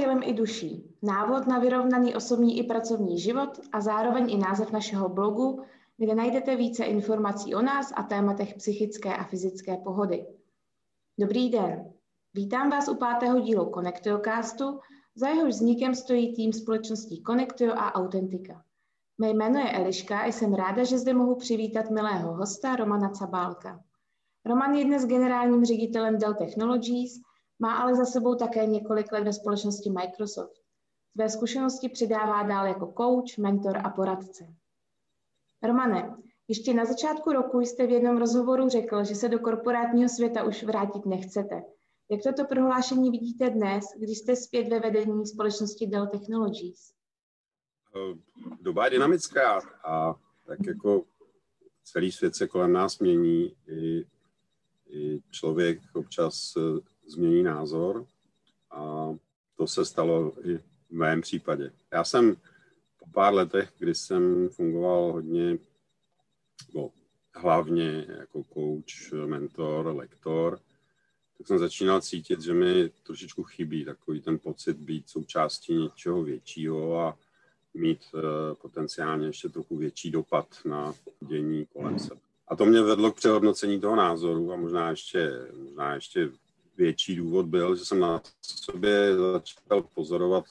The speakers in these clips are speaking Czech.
tělem i duší. Návod na vyrovnaný osobní i pracovní život a zároveň i název našeho blogu, kde najdete více informací o nás a tématech psychické a fyzické pohody. Dobrý den. Vítám vás u pátého dílu Connectiocastu, za jehož vznikem stojí tým společností Connectio a Autentika. Mé jméno je Eliška a jsem ráda, že zde mohu přivítat milého hosta Romana Cabálka. Roman je dnes generálním ředitelem Dell Technologies, má ale za sebou také několik let ve společnosti Microsoft. Své zkušenosti předává dál jako coach, mentor a poradce. Romane, ještě na začátku roku jste v jednom rozhovoru řekl, že se do korporátního světa už vrátit nechcete. Jak toto prohlášení vidíte dnes, když jste zpět ve vedení společnosti Dell Technologies? Eh, doba je dynamická a tak jako celý svět se kolem nás mění. I, i člověk občas eh, změní názor a to se stalo i v mém případě. Já jsem po pár letech, kdy jsem fungoval hodně, bo hlavně jako coach, mentor, lektor, tak jsem začínal cítit, že mi trošičku chybí takový ten pocit být součástí něčeho většího a mít uh, potenciálně ještě trochu větší dopad na dění kolem sebe. A to mě vedlo k přehodnocení toho názoru a možná ještě, možná ještě větší důvod byl, že jsem na sobě začal pozorovat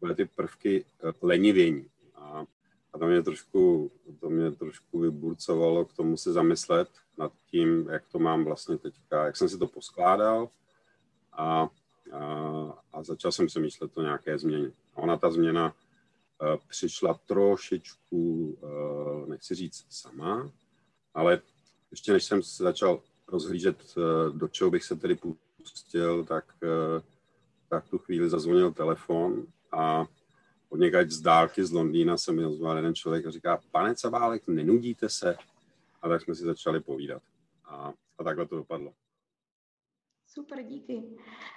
uh, ty prvky uh, lenivění. A, a to mě trošku, to mě trošku vyburcovalo k tomu si zamyslet nad tím, jak to mám vlastně teďka, jak jsem si to poskládal a, a, a začal jsem se myslet o nějaké změně. A ona ta změna uh, přišla trošičku, uh, nechci říct sama, ale ještě než jsem se začal rozhlížet, eh, do čeho bych se tedy pustil, tak, eh, tak tu chvíli zazvonil telefon a od někať z dálky z Londýna se mi ozval jeden člověk a říká, pane Cabálek, nenudíte se? A tak jsme si začali povídat. A, a takhle to dopadlo. Super, díky.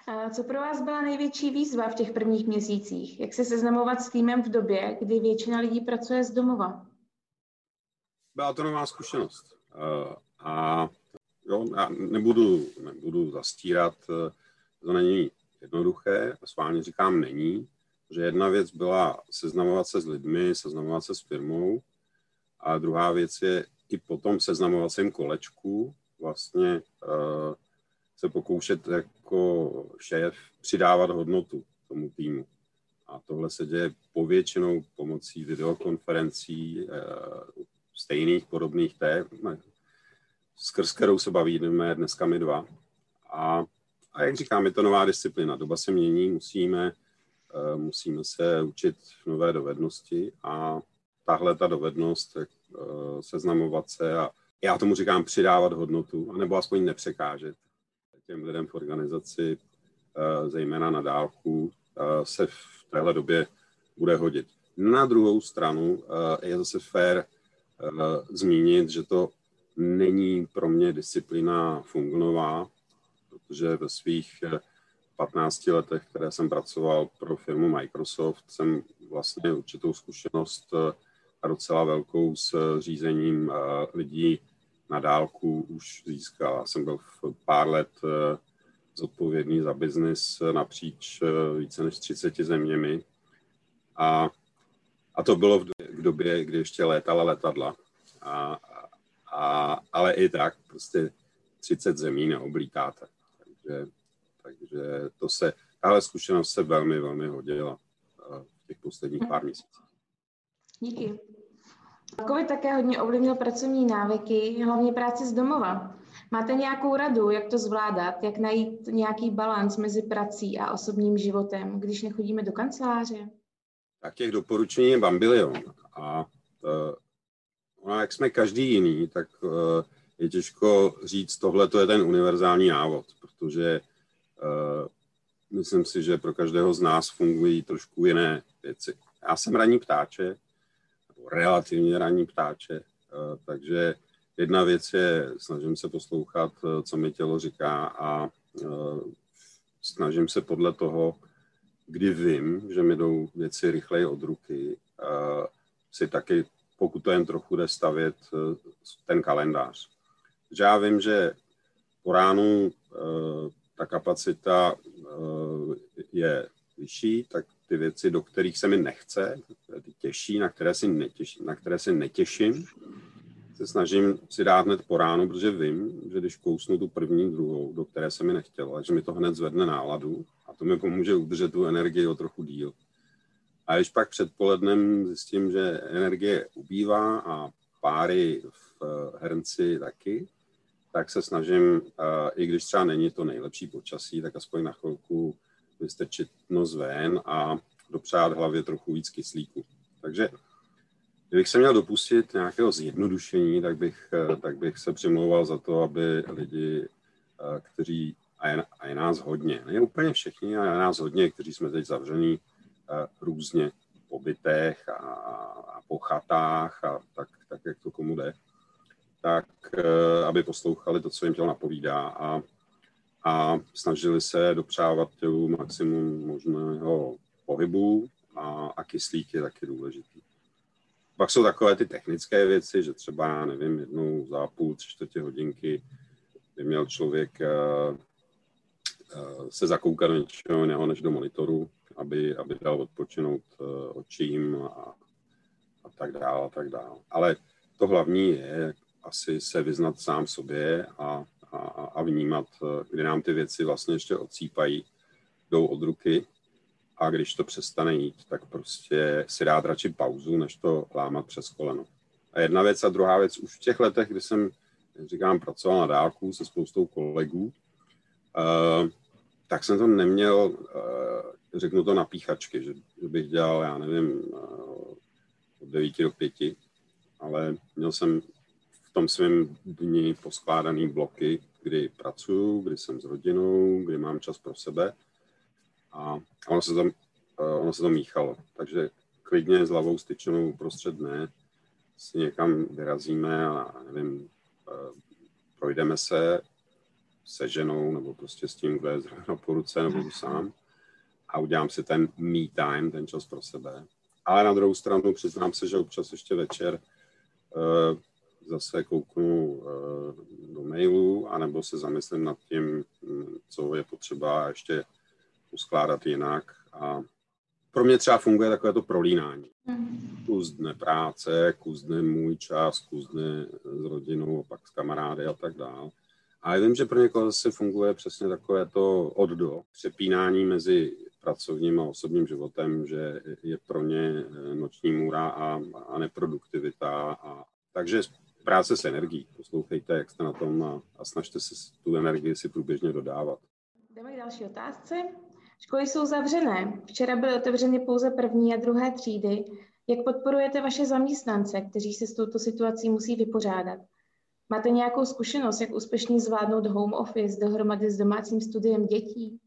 A co pro vás byla největší výzva v těch prvních měsících? Jak se seznamovat s týmem v době, kdy většina lidí pracuje z domova? Byla to nová zkušenost. Eh, a Jo, já nebudu, nebudu zastírat, eh, to není jednoduché, sválně říkám není, že jedna věc byla seznamovat se s lidmi, seznamovat se s firmou a druhá věc je i potom seznamovacím kolečku vlastně uh, se pokoušet jako šéf přidávat hodnotu tomu týmu. A tohle se děje povětšinou pomocí videokonferencí uh, stejných, podobných té, skrz kterou se bavíme dneska my dva. A, a jak říkám, je to nová disciplina. Doba se mění, musíme, uh, musíme se učit nové dovednosti a tahle ta dovednost uh, seznamovat se a já tomu říkám přidávat hodnotu, anebo aspoň nepřekážet těm lidem v organizaci, uh, zejména na dálku, se v téhle době bude hodit. Na druhou stranu je zase fér zmínit, že to není pro mě disciplína fungová, protože ve svých 15 eh, letech, které jsem pracoval pro firmu Microsoft, jsem vlastně určitou zkušenost eh, a docela velkou s řízením eh, lidí na dálku už získal. Jsem byl v pár let zodpovědný za biznis napříč více než 30 zeměmi. A, a to bylo v době, kdy ještě létala letadla. A, a, ale i tak prostě 30 zemí neoblíkáte. Takže, takže to se, tahle zkušenost se velmi, velmi hodila eh, v těch posledních pár měsících. Díky. COVID také hodně ovlivnil pracovní návyky, hlavně práci z domova. Máte nějakou radu, jak to zvládat, jak najít nějaký balans mezi prací a osobním životem, když nechodíme do kanceláře? Tak těch doporučení je bambilion. A to, No jak jsme každý jiný, tak uh, je těžko říct, tohle to je ten univerzální návod, protože uh, myslím si, že pro každého z nás fungují trošku jiné věci. Já jsem ranní ptáče, nebo relativně ranní ptáče, uh, takže jedna věc je, snažím se poslouchat, co mi tělo říká a snažím se podle toho, kdy vím, že mi jdou věci rychleji od ruky, si taky pokud to jen trochu jde stavět eh, ten kalendář. Že já vím, že po ránu eh, ta kapacita eh, je, vyšší, tak ty věci, do kterých se mi nechce, ty těžší, na které si, netěším, na které si netěším, se snažím si dát hned po ránu, protože vím, že když kousnu tu první, druhou, do které se mi nechtělo, že mi to hned zvedne náladu a to mi pomůže udržet tu energii o trochu díl. A když pak předpolednem zjistím, že energie ubývá a páry v hrnci taky, tak se snažím, i když třeba není to nejlepší počasí, tak aspoň na chvilku vystrčit nos ven a dopřát hlavě trochu víc kyslíku. Takže kdybych se měl dopustit nějakého zjednodušení, tak bych, tak bych se přimlouval za to, aby lidi, kteří, a je, a je nás hodně, ne úplně všichni, ale je nás hodně, kteří jsme teď zavřený různě po bytech a, a po chatách a tak, tak, jak to komu jde, tak eh, aby poslouchali to, co jim tělo napovídá a, a snažili se dopřávat tělu maximum možného pohybu a, a kyslík je taky důležitý. Pak jsou takové ty technické věci, že třeba, já nevím, jednou za půl, tři čtvrtě hodinky by měl člověk uh, uh, se zakoukat do něčeho jiného než do monitoru, aby, aby dal odpočinout uh, očím a, a tak dále, a tak dále. Ale to hlavní je asi se vyznat sám sobě a, a, a vnímat, kdy nám ty věci vlastně ještě odsýpají, jdou od ruky a když to přestane jít, tak prostě si dát radši pauzu, než to lámat přes koleno. A jedna věc a druhá věc, už v těch letech, kdy jsem, jak říkám, pracoval na dálku se spoustou kolegů, uh, tak jsem to neměl, řeknu to na píchačky, že, že bych dělal, já nevím, uh, od 9 do 5, ale měl jsem v tom svém dni poskládaný bloky, kdy pracuju, kdy jsem s rodinou, kdy mám čas pro sebe a ono se to, eh, ono se to míchalo. Takže klidně s hlavou styčenou uprostřed dne si někam vyrazíme a nevím, eh, projdeme se se ženou nebo prostě s tím, kdo je zrovna po ruce nebo sám a udělám si ten me time, ten čas pro sebe. Ale na druhou stranu přiznám se, že občas ještě večer uh, zase kouknu uh, do mailu, anebo se zamyslím nad tím, co je potřeba ještě uskládat jinak. A pro mě třeba funguje takové to prolínání. Mm. Kus dne práce, kus dne můj čas, kus dne s rodinou, pak s kamarády a tak dále. A já vím, že pro někoho zase funguje přesně takové to od do, přepínání mezi pracovním a osobním životem, že je pro ně noční můra a, a neproduktivita. A, takže práce s energií. Poslouchejte, jak jste na tom a, a snažte se tu energii si průběžně dodávat. Jdeme k další otázce. Školy jsou zavřené. Včera byly otevřeny pouze první a druhé třídy. Jak podporujete vaše zaměstnance, kteří se s touto situací musí vypořádat? Máte nějakou zkušenost, jak úspěšně zvládnout home office dohromady s domácím studiem dětí?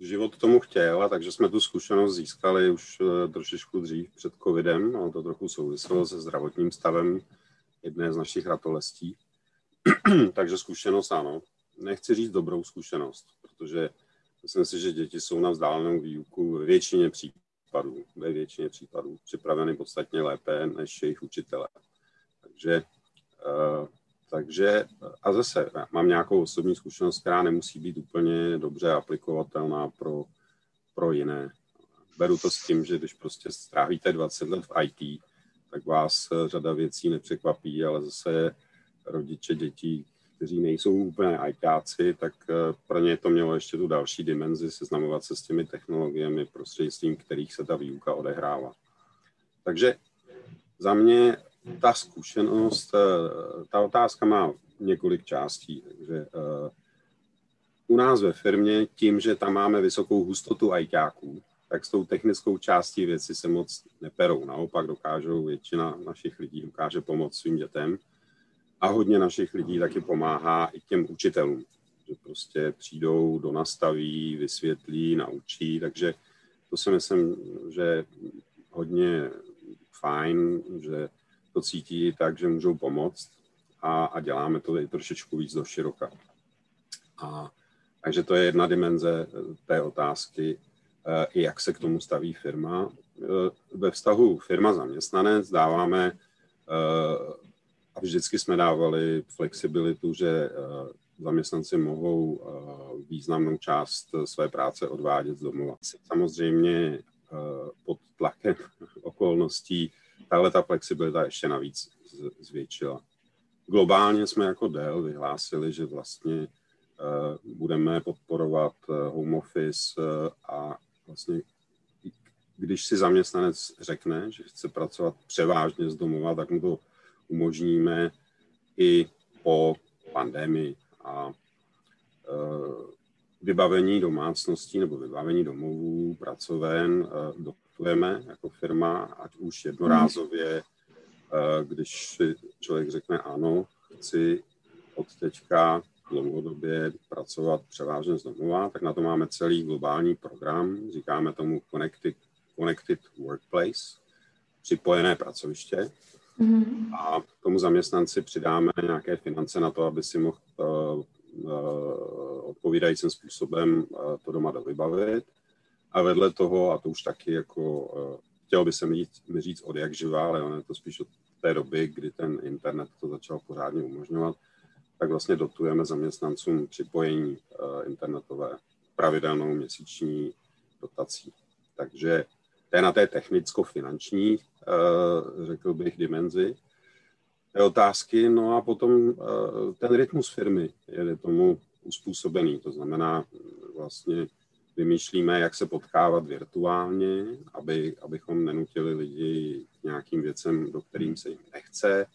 Život tomu chtěl, takže jsme tu zkušenost získali už eh, trošičku dřív před covidem, ale to trochu souviselo se zdravotním stavem jedné z našich ratolestí. takže zkušenost ano. Nechci říct dobrou zkušenost, protože myslím si, že děti jsou na vzdálenou výuku ve většině případů, ve většině případů připraveny podstatně lépe než jejich učitele. Takže, uh, takže a zase mám nějakou osobní zkušenost, která nemusí být úplně dobře aplikovatelná pro, pro jiné. Beru to s tím, že když prostě strávíte 20 let v IT, tak vás řada věcí nepřekvapí, ale zase rodiče dětí, kteří nejsou úplně ajkáci, tak eh, pro ně to mělo ještě tu další dimenzi, seznamovat se s těmi technologiemi, prostřednictvím kterých se ta výuka odehrává. Takže za mě ta zkušenost, eh, ta otázka má několik částí. Takže eh, u nás ve firmě, tím, že tam máme vysokou hustotu ajťáků, tak s tou technickou částí věci se moc neperou. Naopak dokážou, většina našich lidí dokáže pomoct svým dětem a hodně našich lidí taky pomáhá i těm učitelům, že prostě přijdou, do nastaví, vysvětlí, naučí, takže to si myslím, že hodně fajn, že to cítí tak, že můžou pomoct a, a děláme to i trošičku víc do široka. A, takže to je jedna dimenze té otázky, e, i jak se k tomu staví firma. E, ve vztahu firma-zaměstnanec dáváme a vždycky jsme dávali flexibilitu, že eh, zaměstnanci mohou významnou část své práce odvádět z domova. Samozřejmě pod tlakem okolností tahle ta flexibilita ještě navíc zvětšila. Globálně jsme jako Dell vyhlásili, že vlastně budeme podporovat home office a vlastně když si zaměstnanec řekne, že chce pracovat převážně z domova, tak mu to umožníme i po pandemii a vybavení domácností nebo vybavení domovů, pracoven dotujeme jako firma, ať už jednorázově, e, když si člověk řekne ano, chci od teďka dlouhodobě pracovat převážně z domova, tak na to máme celý globální program, říkáme tomu Connected, Connected Workplace, připojené pracoviště. Mm-hmm. A tomu zaměstnanci přidáme nějaké finance na to, aby si mohl uh, uh, odpovídajícím způsobem uh, to doma dovybavit. A vedle toho, a to už taky jako, uh, chtěl by se mi říct, mi říct od jak živá, ale ono je to spíš od té doby, kdy ten internet to začal pořádně umožňovat, tak vlastně dotujeme zaměstnancům připojení uh, internetové pravidelnou měsíční dotací. Takže to je na té technicko-finanční, uh, řekl bych, dimenzi té otázky. No a potom ten rytmus firmy je tomu uspůsobený. To znamená, vlastně vymýšlíme, jak se potkávat virtuálně, aby, abychom nenutili lidi k nějakým věcem, do kterým se jim nechce,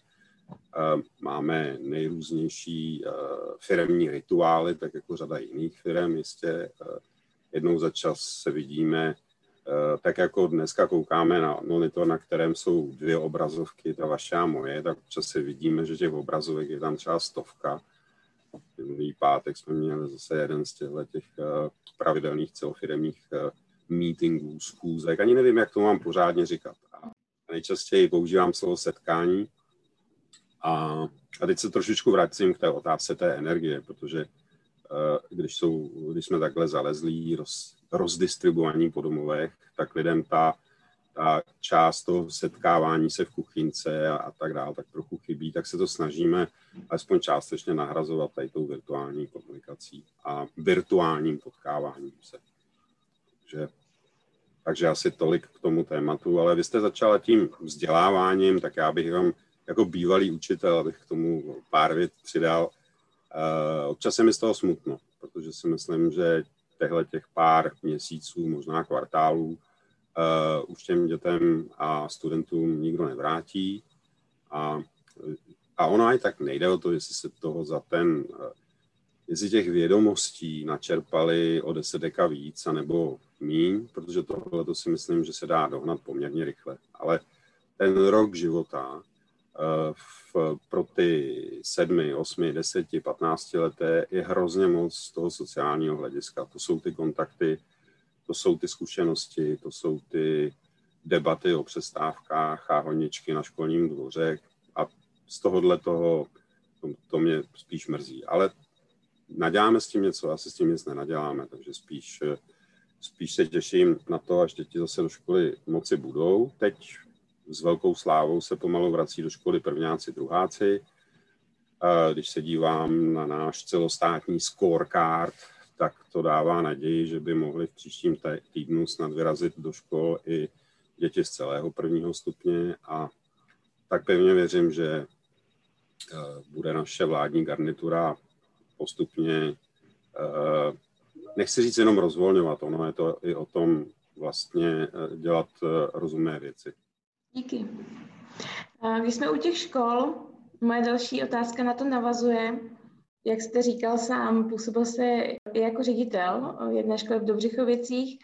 Eh, máme nejrůznější eh, firemní rituály, tak jako řada jiných firm jistě. Eh, jednou za čas se vidíme, tak jako dneska koukáme na monitor, na kterém jsou dvě obrazovky, ta vaše a moje, tak občas se vidíme, že těch obrazovek je tam třeba stovka. Minulý pátek jsme měli zase jeden z těchto těch pravidelných celofiremních meetingů, schůzek. Ani nevím, jak to mám pořádně říkat. A nejčastěji používám slovo setkání, a, a teď se trošičku vrátím k té otázce té energie, protože uh, když, jsou, když jsme takhle zalezlí, roz, rozdistribuovaní po domovech, tak lidem ta, ta část toho setkávání se v kuchynce a, a tak dále, tak trochu chybí, tak se to snažíme alespoň částečně nahrazovat tady tou virtuální komunikací a virtuálním potkáváním se. Takže, takže asi tolik k tomu tématu, ale vy jste začala tím vzděláváním, tak já bych vám jako bývalý učitel, abych k tomu pár vět přidal. Uh, občas je mi z toho smutno, protože si myslím, že těchto těch pár měsíců, možná kvartálů, uh, už těm dětem a studentům nikdo nevrátí. A, a ono i tak nejde o to, jestli se toho za ten, uh, jestli těch vědomostí načerpali o deset deka víc, anebo míň, protože tohle to si myslím, že se dá dohnat poměrně rychle. Ale ten rok života v, pro ty sedmi, osmi, deseti, patnácti leté je hrozně moc z toho sociálního hlediska. To jsou ty kontakty, to jsou ty zkušenosti, to jsou ty debaty o přestávkách a honičky na školním dvoře a z tohohle toho to, to mě spíš mrzí. Ale naděláme s tím něco, asi s tím nic nenaděláme, takže spíš, spíš se těším na to, až děti zase do školy moci budou. Teď s velkou slávou se pomalu vrací do školy prvňáci, druháci. Když se dívám na náš celostátní scorecard, tak to dává naději, že by mohli v příštím týdnu snad vyrazit do škol i děti z celého prvního stupně a tak pevně věřím, že e, bude naše vládní garnitura postupně, e, nechci říct jenom rozvolňovat, ono je to i o tom vlastně e, dělat rozumné věci. Díky. Když jsme u těch škol, moje další otázka na to navazuje. Jak jste říkal sám, působil jste i jako ředitel jedné školy v Dobřichovicích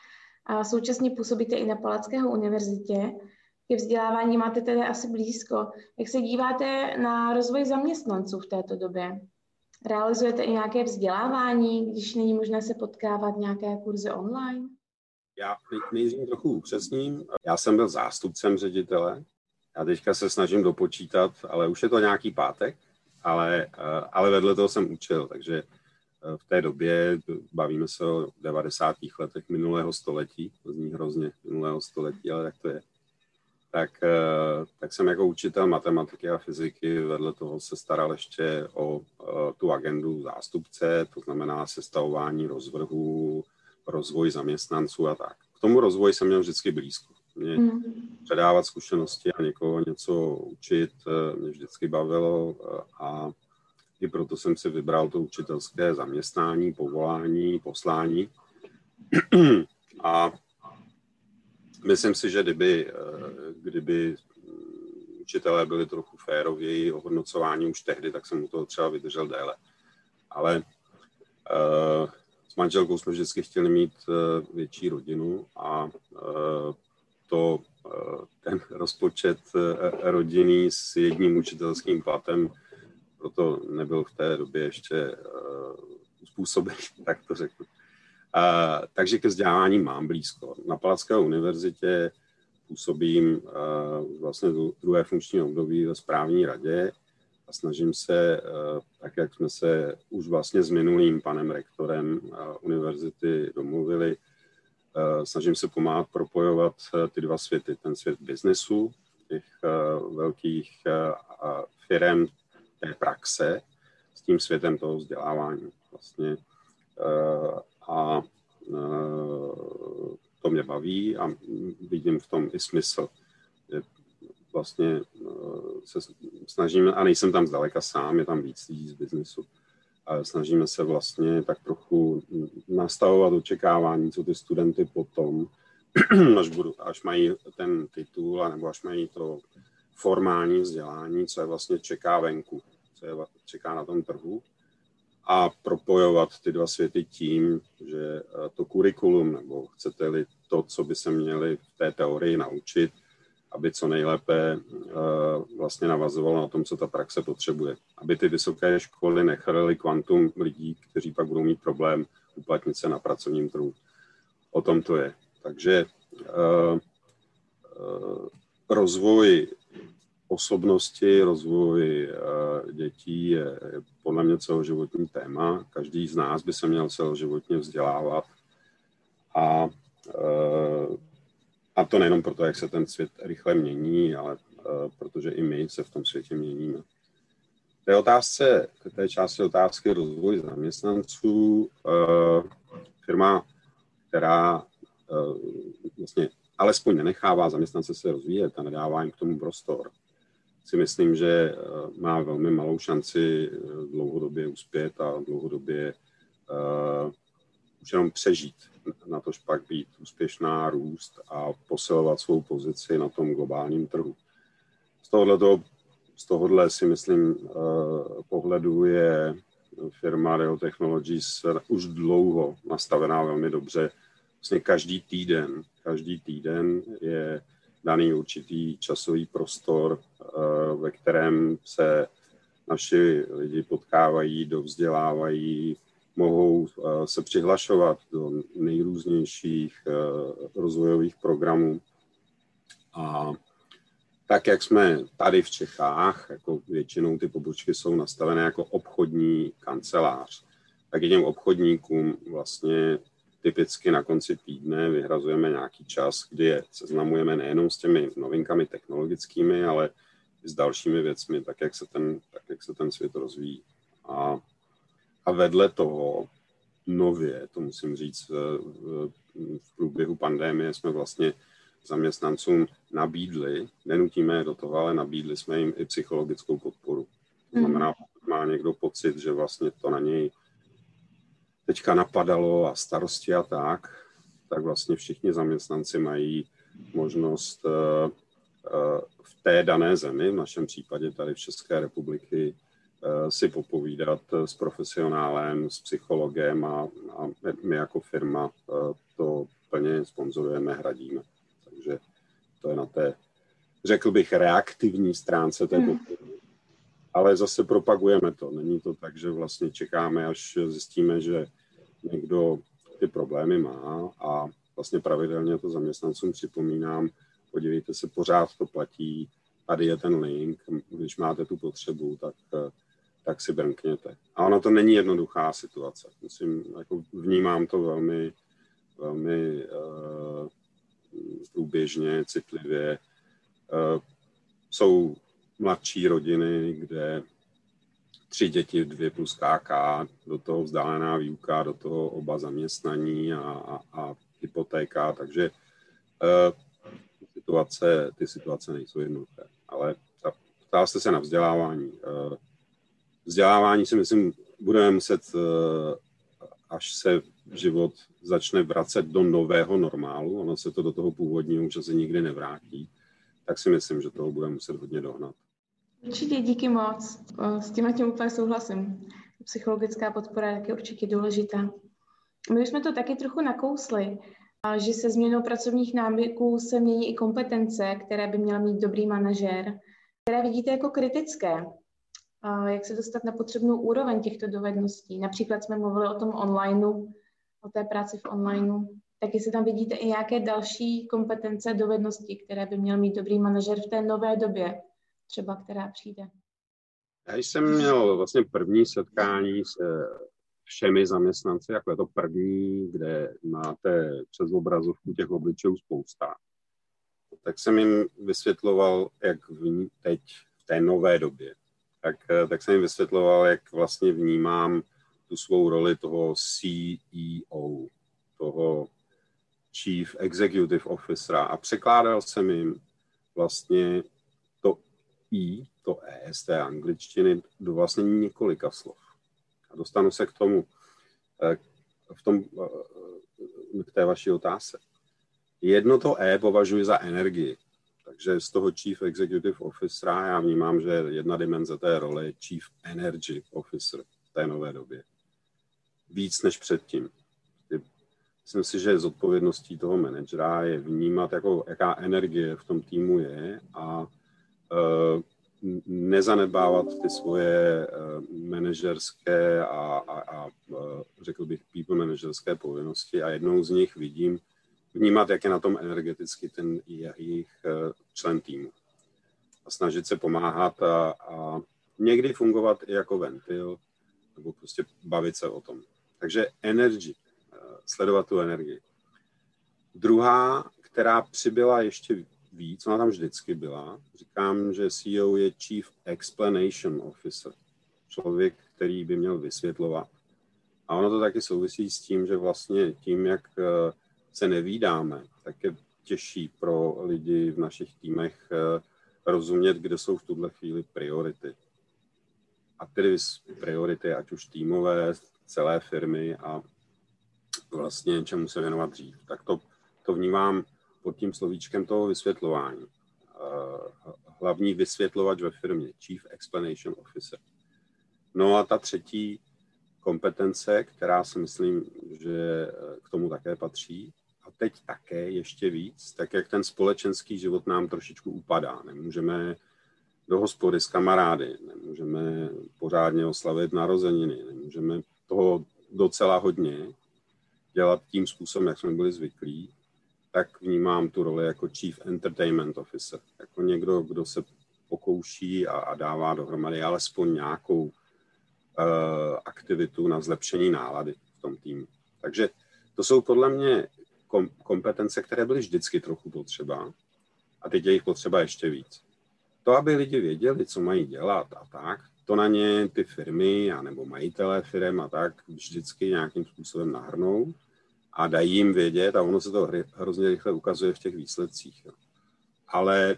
a současně působíte i na Palackého univerzitě. Ke vzdělávání máte tedy asi blízko. Jak se díváte na rozvoj zaměstnanců v této době? Realizujete i nějaké vzdělávání, když není možné se potkávat nějaké kurzy online? Já nejdřív trochu upřesním. Já jsem byl zástupcem ředitele. Já teďka se snažím dopočítat, ale už je to nějaký pátek, ale, eh, ale vedle toho jsem učil, takže eh, v té době, bavíme se o 90. letech minulého století, to zní hrozně minulého století, ale tak to je. Tak, eh, tak jsem jako učitel matematiky a fyziky vedle toho se staral ještě o tu agendu zástupce, to znamená sestavování rozvrhů, rozvoj zaměstnanců a tak. K tomu rozvoji jsem měl vždycky blízko. Mě mm. předávat zkušenosti a někoho něco učit mě vždycky bavilo a i proto jsem si vybral to učitelské zaměstnání, povolání, poslání. A myslím si, že kdyby, eh, kdyby učitelé byli trochu férověji ohodnocování už tehdy, tak jsem u toho třeba vydržel déle. Ale uh, s manželkou jsme vždycky chtěli mít uh, větší rodinu a to, ten rozpočet rodiny s jedním učitelským platem proto nebyl v té době ještě uh, způsobený, tak to řeknu. Uh, takže ke vzdělávání mám blízko. Na Palacké univerzitě působím uh, vlastně druhé funkční období ve správní radě a snažím se, uh, tak jak jsme se už vlastně s minulým panem rektorem uh, univerzity domluvili, uh, snažím se pomáhat propojovat ty dva světy. Ten svět biznesu, těch uh, velkých uh, firm, té praxe s tím světem toho vzdělávání. Vlastně uh, a uh, to mě baví a vidím v tom i smysl. Že vlastně uh, se snažíme, a nejsem tam zdaleka sám, je tam víc lidí z biznesu, snažíme se vlastně tak trochu nastavovat očekávání, co ty studenty potom, až, budu, až mají ten titul, nebo až mají to formální vzdělání, co je vlastně čeká venku, čeká na tom trhu a propojovat ty dva světy tím, že eh, to kurikulum, nebo chcete-li to, co by se měli v té teorii naučit, aby co nejlépe eh, vlastně navazovalo na tom, co ta praxe potřebuje. Aby ty vysoké školy nechrly kvantum lidí, kteří pak budou mít problém uplatnit se na pracovním trhu. O tom to je. Takže eh, rozvoj osobnosti, rozvoj dětí je podle mě celoživotní téma. Každý z nás by se měl celoživotně vzdělávat a, eh, a to nejenom proto, jak se ten svět rychle mění, ale eh, protože i my se v tom světě měníme. V té otázce, v té části otázky rozvoj zaměstnanců, firma, která vlastně alespoň nenechává zaměstnance se rozvíjet a nedává jim k tomu prostor, si myslím, že eh, má velmi malou šanci eh, dlouhodobě uspět a dlouhodobě uh, už jenom přežít, na tož pak být úspěšná, růst a posilovat svou pozici na tom globálním trhu. Z tohohle, z tohohle si myslím uh, pohledu je firma Real Technologies už dlouho nastavená velmi dobře. Vlastně každý týden, každý týden je daný určitý časový prostor, eh, ve kterém se naši lidi potkávají, dovzdělávají, mohou eh, se přihlašovat do nejrůznějších eh, rozvojových programů. A tak, jak jsme tady v Čechách, jako většinou ty pobočky jsou nastavené jako obchodní kancelář, tak i těm obchodníkům vlastně typicky na konci týdne vyhrazujeme nějaký čas, kdy je seznamujeme nejenom s těmi novinkami technologickými, ale i s dalšími věcmi, tak jak se ten, tak jak se ten svět rozvíjí. A, a vedle toho nově, to musím říct, v, v průběhu pandémie jsme vlastně zaměstnancům nabídli, nenutíme je do toho, ale nabídli jsme jim i psychologickou podporu. To znamená, pokud má někdo pocit, že vlastně to na něj teďka napadalo a starosti a tak, tak vlastně všichni zaměstnanci mají možnost eh, eh, v té dané zemi, v našem případě tady v České republiky, eh, si popovídat s profesionálem, s psychologem a, a my jako firma to plně sponzorujeme, hradíme. Takže to je na té, řekl bych, reaktivní stránce té hmm. Ale zase propagujeme to. Není to tak, že vlastně čekáme, až zjistíme, že někdo ty problémy má a vlastně pravidelně to zaměstnancům připomínám, podívejte se, pořád to platí, tady je ten link, když máte tu potřebu, tak, tak si brnkněte. A ona to není jednoduchá situace. Musím, jako vnímám to velmi, velmi uh, průběžně, citlivě. Uh, jsou mladší rodiny, kde tři děti, dvě plus KK, do toho vzdálená výuka, do toho oba zaměstnaní a, a, a hypotéka, takže uh, situace, ty situace nejsou jednoduché. Ale ptá jste se na vzdělávání. Uh, vzdělávání si myslím, budeme muset, uh, až se život začne vracet do nového normálu, ono se to do toho původního už asi nikdy nevrátí, tak si myslím, že toho budeme muset hodně dohnat. Určitě díky moc. S tím tím úplně souhlasím. Psychologická podpora je určitě důležitá. My už jsme to taky trochu nakousli, že se změnou pracovních návyků se mění i kompetence, které by měl mít dobrý manažer, které vidíte jako kritické. Jak se dostat na potřebnou úroveň těchto dovedností? Například jsme mluvili o tom onlineu, o té práci v onlineu. Tak jestli tam vidíte i nějaké další kompetence, dovednosti, které by měl mít dobrý manažer v té nové době, třeba která přijde? Já jsem měl vlastně první setkání s všemi zaměstnanci, jako je to první, kde máte přes obrazovku těch obličejů spousta. Tak jsem jim vysvětloval, jak v teď v té nové době, tak, tak jsem jim vysvětloval, jak vlastně vnímám tu svou roli toho CEO, toho Chief Executive Officera a překládal jsem jim vlastně té angličtiny, do vlastně několika slov. A dostanu se k tomu, eh, v tom, eh, k té vaší otázce. Jedno to E považuji za energii. Takže z toho Chief Executive Officer já vnímám, že jedna dimenze té role je Chief Energy Officer v té nové době. Víc než předtím. Myslím si, že zodpovědností toho manažera je vnímat, jako, jaká energie v tom týmu je a Eh, nezanedbávat ty svoje eh, manažerské a, a, a eh, řekl bych people manažerské povinnosti a jednou z nich vidím vnímat, jak je na tom energeticky ten jejich člen týmu. A snažit se pomáhat a, a někdy fungovat i jako ventil, nebo prostě bavit se o tom. Takže energy, sledovat tu energii. Druhá, která přibyla ještě víc, ona tam vždycky byla. Říkám, že CEO je Chief Explanation Officer. Člověk, který by měl vysvětlovat. A ono to taky souvisí s tím, že vlastně tím, jak eh, se nevídáme, tak je těžší pro lidi v našich týmech eh, rozumět, kde jsou v tuhle chvíli priority. A tedy priority, ať už týmové, celé firmy a vlastně čemu se věnovat dřív. Tak to, to vnímám pod tím slovíčkem toho vysvětlování. Eh, hlavní vysvětlovač ve firmě, Chief Explanation Officer. No a ta třetí kompetence, která si myslím, že k tomu také patří, a teď také ještě víc, tak jak ten společenský život nám trošičku upadá. Nemůžeme do hospody s kamarády, nemůžeme pořádně oslavit narozeniny, nemůžeme toho docela hodně dělat tím způsobem, jak jsme byli zvyklí tak vnímám tu roli jako Chief Entertainment Officer, jako někdo, kdo se pokouší a, a dává dohromady alespoň nějakou uh, aktivitu na zlepšení nálady v tom týmu. Takže to jsou podle mě kom, kompetence, které byly vždycky trochu potřeba a teď je jich potřeba ještě víc. To, aby lidi věděli, co mají dělat a tak, to na ně ty firmy a nebo majitelé firm a tak vždycky nějakým způsobem nahrnou a dají jim vědět a ono se to hrozně rychle ukazuje v těch výsledcích. Ale e,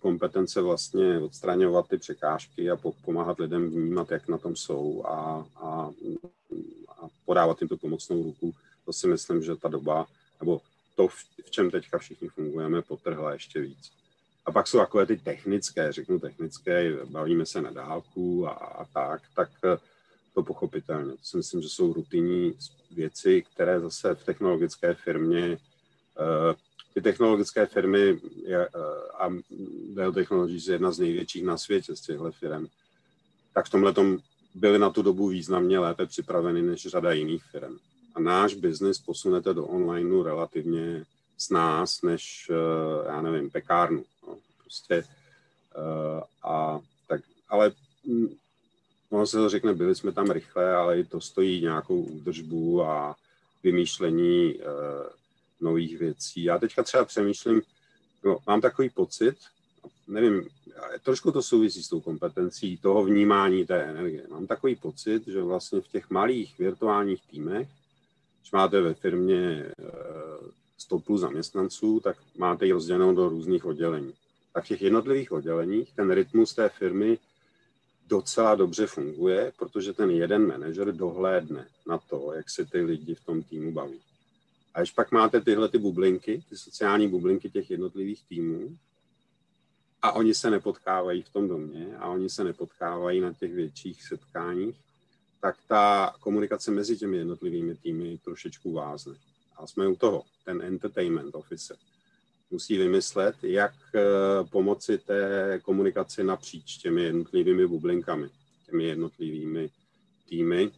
kompetence vlastně odstraňovat ty překážky a pomáhat lidem vnímat, jak na tom jsou a, a, a podávat jim tu pomocnou ruku, to si myslím, že ta doba, nebo to, v čem teďka všichni fungujeme, potrhla ještě víc. A pak jsou takové ty technické, řeknu technické, bavíme se na dálku a, a tak, tak to pochopitelně. To si myslím, že jsou rutinní věci, které zase v technologické firmě, uh, ty technologické firmy je, uh, a Dell Technologies je jedna z největších na světě z těchto firm, tak v tomhle byly na tu dobu významně lépe připraveny než řada jiných firm. A náš biznis posunete do onlineu relativně s nás, než, uh, já nevím, pekárnu. No. Prostě, a tak, ale ono se to řekne, byli jsme tam rychle, ale i to stojí nějakou údržbu a vymýšlení uh, nových věcí. Já teďka třeba přemýšlím, no, mám takový pocit, nevím, trošku to souvisí s tou kompetencí toho vnímání té energie. Mám takový pocit, že vlastně v těch malých virtuálních týmech, když máte ve firmě 100 eh, plus zaměstnanců, tak máte ji rozdělenou do různých oddělení. Tak v těch jednotlivých odděleních ten rytmus té firmy docela dobře funguje, protože ten jeden manažer dohlédne na to, jak se ty lidi v tom týmu baví. A když pak máte tyhle ty bublinky, ty sociální bublinky těch jednotlivých týmů, a oni se nepotkávají v tom domě a oni se nepotkávají na těch větších setkáních, tak ta komunikace mezi těmi jednotlivými týmy trošičku vázne. A jsme u toho, ten entertainment officer musí vymyslet, jak eh, pomoci té komunikaci napříč těmi jednotlivými bublinkami, těmi jednotlivými týmy.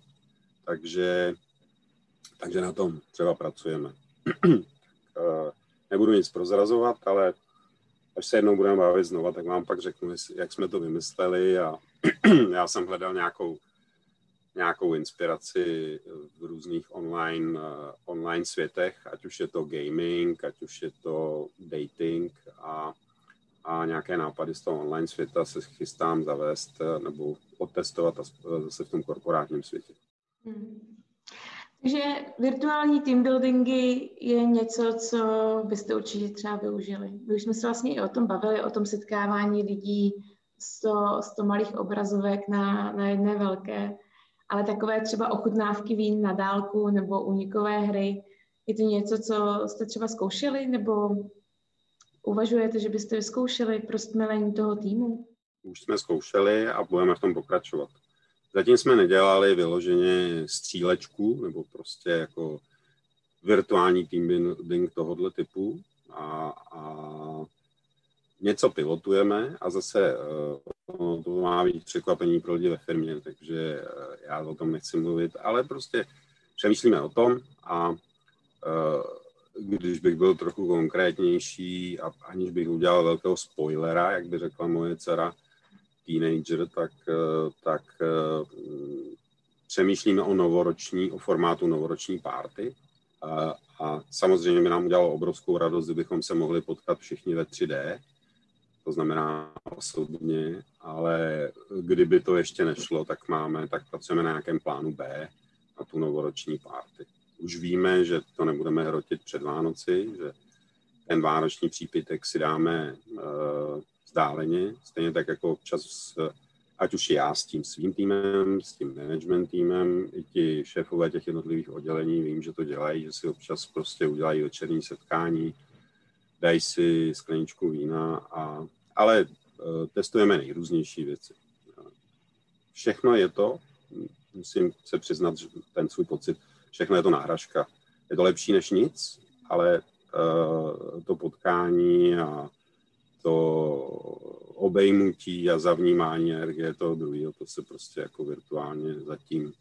Takže, takže na tom třeba pracujeme. Eh, nebudu nic prozrazovat, ale až se jednou budeme bavit znova, tak vám pak řeknu, jak jsme to vymysleli a já jsem hledal nějakou, nějakou inspiraci v různých online, uh, online světech, ať už je to gaming, ať už je to dating a, a nějaké nápady z toho online světa se chystám zavést eh, nebo otestovat zase v tom korporátním světě. Hmm. Takže virtuální team buildingy je něco, co byste určitě třeba využili. My už jsme se vlastně i o tom bavili, o tom setkávání lidí z to malých obrazovek na, na jedné velké, ale takové třeba ochutnávky vín na dálku nebo unikové hry, je to něco, co jste třeba zkoušeli nebo uvažujete, že byste vyzkoušeli pro stmelení toho týmu? Už jsme zkoušeli a budeme v tom pokračovat. Zatím jsme nedělali vyloženě střílečku nebo prostě jako virtuální team building tohoto typu a, a něco pilotujeme a zase uh, to má být překvapení pro lidi ve firmě, takže uh, já o tom nechci mluvit, ale prostě přemýšlíme o tom a uh, když bych byl trochu konkrétnější a aniž bych udělal velkého spoilera, jak by řekla moje dcera, teenager, tak, eh, tak eh, přemýšlíme o novoroční, o formátu novoroční párty. A, a samozřejmě by nám udělalo obrovskou radost, kdybychom se mohli potkat všichni ve 3D, to znamená osobně, ale kdyby to ještě nešlo, tak máme, tak pracujeme na nějakém plánu B na tu novoroční párty. Už víme, že to nebudeme hrotit před Vánoci, že ten vánoční přípitek si dáme uh, vzdáleně, stejně tak jako občas, ať už já s tím svým týmem, s tím management týmem, i ti šéfové těch jednotlivých oddělení, vím, že to dělají, že si občas prostě udělají večerní setkání, dají si skleničku vína, a, ale uh, testujeme nejrůznější věci. Všechno je to, musím se přiznat, že ten svůj pocit, všechno je to náhražka. Je to lepší než nic, ale uh, to potkání a to obejmutí a zavnímání energie toho druhého, to se prostě jako virtuálně zatím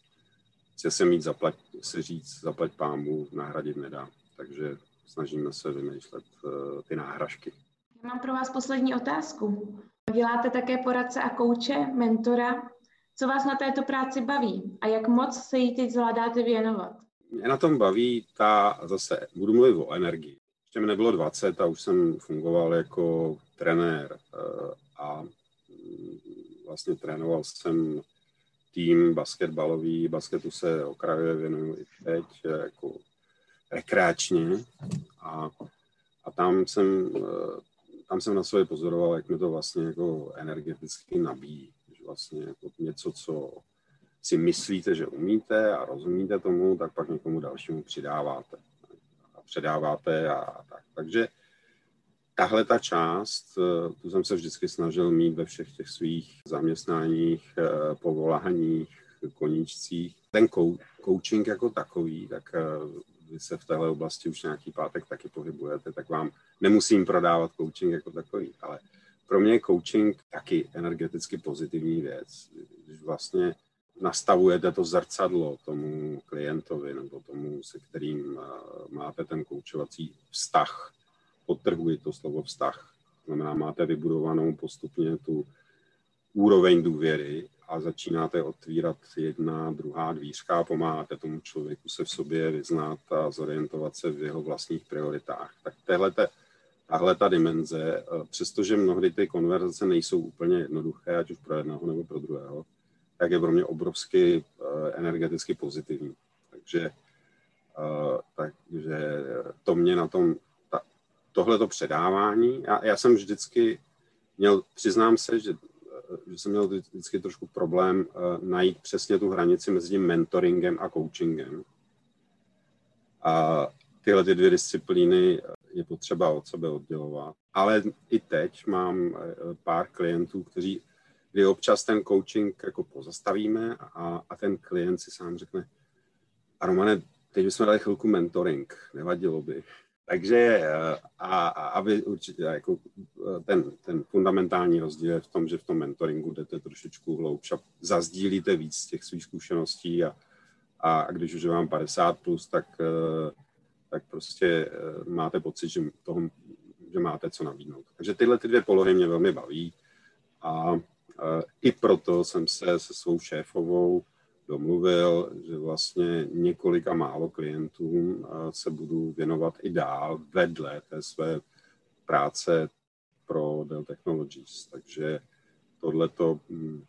chce se mít zaplať, se říct, zaplať pámu nahradit nedá. Takže snažíme se vymýšlet uh, ty náhražky. Já mám pro vás poslední otázku. Děláte také poradce a kouče, mentora. Co vás na této práci baví a jak moc se jí teď zvládáte věnovat? Mě na tom baví ta, zase budu mluvit o energii. Ještě mi nebylo 20 a už jsem fungoval jako trenér eh, a mm, vlastně trénoval jsem tým basketbalový, basketu se okrajově věnuju i teď eh, jako rekreačně a, a tam jsem eh, tam jsem na sobě pozoroval, jak mi to vlastně jako energeticky nabíjí. Že vlastně jako něco, co si myslíte, že umíte a rozumíte tomu, tak pak někomu dalšímu přidáváte a předáváte a, a tak. Takže tahle ta část, eh, tu jsem se vždycky snažil mít ve všech těch svých zaměstnáních, eh, povoláních, koníčcích. Ten coaching jako takový, tak vy se v téhle oblasti už nějaký pátek taky pohybujete, tak vám nemusím prodávat coaching jako takový, ale pro mě je coaching taky energeticky pozitivní věc. Když vlastně nastavujete to zrcadlo tomu klientovi nebo tomu, se kterým máte ten koučovací vztah, podtrhuji to slovo vztah. Znamená, máte vybudovanou postupně tu úroveň důvěry a začínáte otvírat jedna, druhá dvířka a pomáháte tomu člověku se v sobě vyznat a zorientovat se v jeho vlastních prioritách. Tak téhle tahle ta dimenze, přestože mnohdy ty konverzace nejsou úplně jednoduché, ať už pro jednoho nebo pro druhého, tak je pro mě obrovsky energeticky pozitivní. Takže, takže to mě na tom, ta, tohleto předávání, já, já jsem vždycky měl, přiznám se, že, že jsem měl vždycky trošku problém najít přesně tu hranici mezi tím mentoringem a coachingem. A tyhle ty dvě disciplíny je potřeba od sebe oddělovat. Ale i teď mám pár klientů, kteří, kdy občas ten coaching jako pozastavíme a, a ten klient si sám řekne, a Romane, teď bychom dali chvilku mentoring, nevadilo by. Takže eh, a, a aby určitě jako eh, ten, ten fundamentální rozdíl je v tom, že v tom mentoringu jdete trošičku hloubš a zazdílíte víc z těch svých zkušeností a, a když už vám 50 plus, tak, eh, tak prostě máte pocit, že, toho, že máte co nabídnout. Takže tyhle ty dvě polohy mě velmi baví a i proto jsem se se svou šéfovou domluvil, že vlastně několika málo klientům se budu věnovat i dál vedle té své práce pro Dell Technologies. Takže tohleto, hm,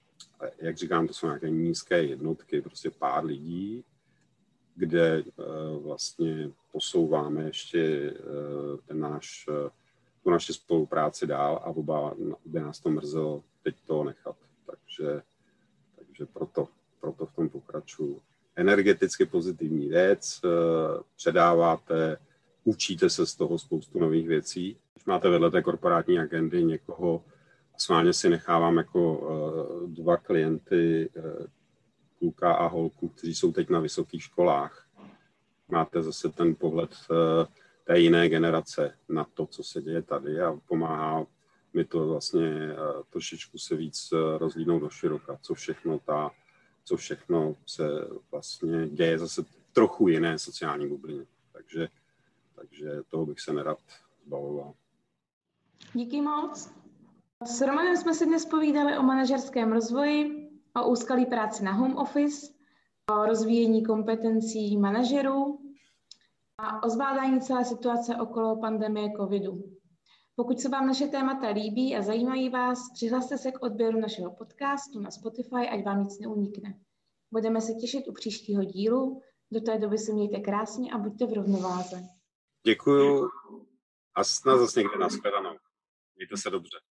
jak říkám, to jsou nějaké nízké jednotky, prostě pár lidí, kde e, vlastně posouváme ještě e, ten náš, e, tu naši spolupráci dál a oba by nás to mrzelo teď to nechat. Takže, takže proto proto v tom pokračuju. Energeticky pozitivní věc, eh, předáváte, učíte se z toho spoustu nových věcí. Když máte vedle té korporátní agendy někoho, sválně si nechávám jako eh, dva klienty, eh, kluka a holku, kteří jsou teď na vysokých školách. Máte zase ten pohled té jiné generace na to, co se děje tady a pomáhá mi to vlastně trošičku se víc rozlídnout do široka, co všechno ta co všechno se vlastně děje zase trochu jiné sociální bublině. Takže, takže toho bych se nerad zbavoval. Díky moc. S Romanem jsme si dnes povídali o manažerském rozvoji, o úskalí práci na home office, o rozvíjení kompetencí manažerů a o zvládání celé situace okolo pandemie covidu. Pokud se vám naše témata líbí a zajímají vás, přihlaste se k odběru našeho podcastu na Spotify, ať vám nic neunikne. Budeme se těšit u příštího dílu. Do té doby se mějte krásně a buďte v rovnováze. Děkuju a snad zase někde nashledanou. Mějte se dobře.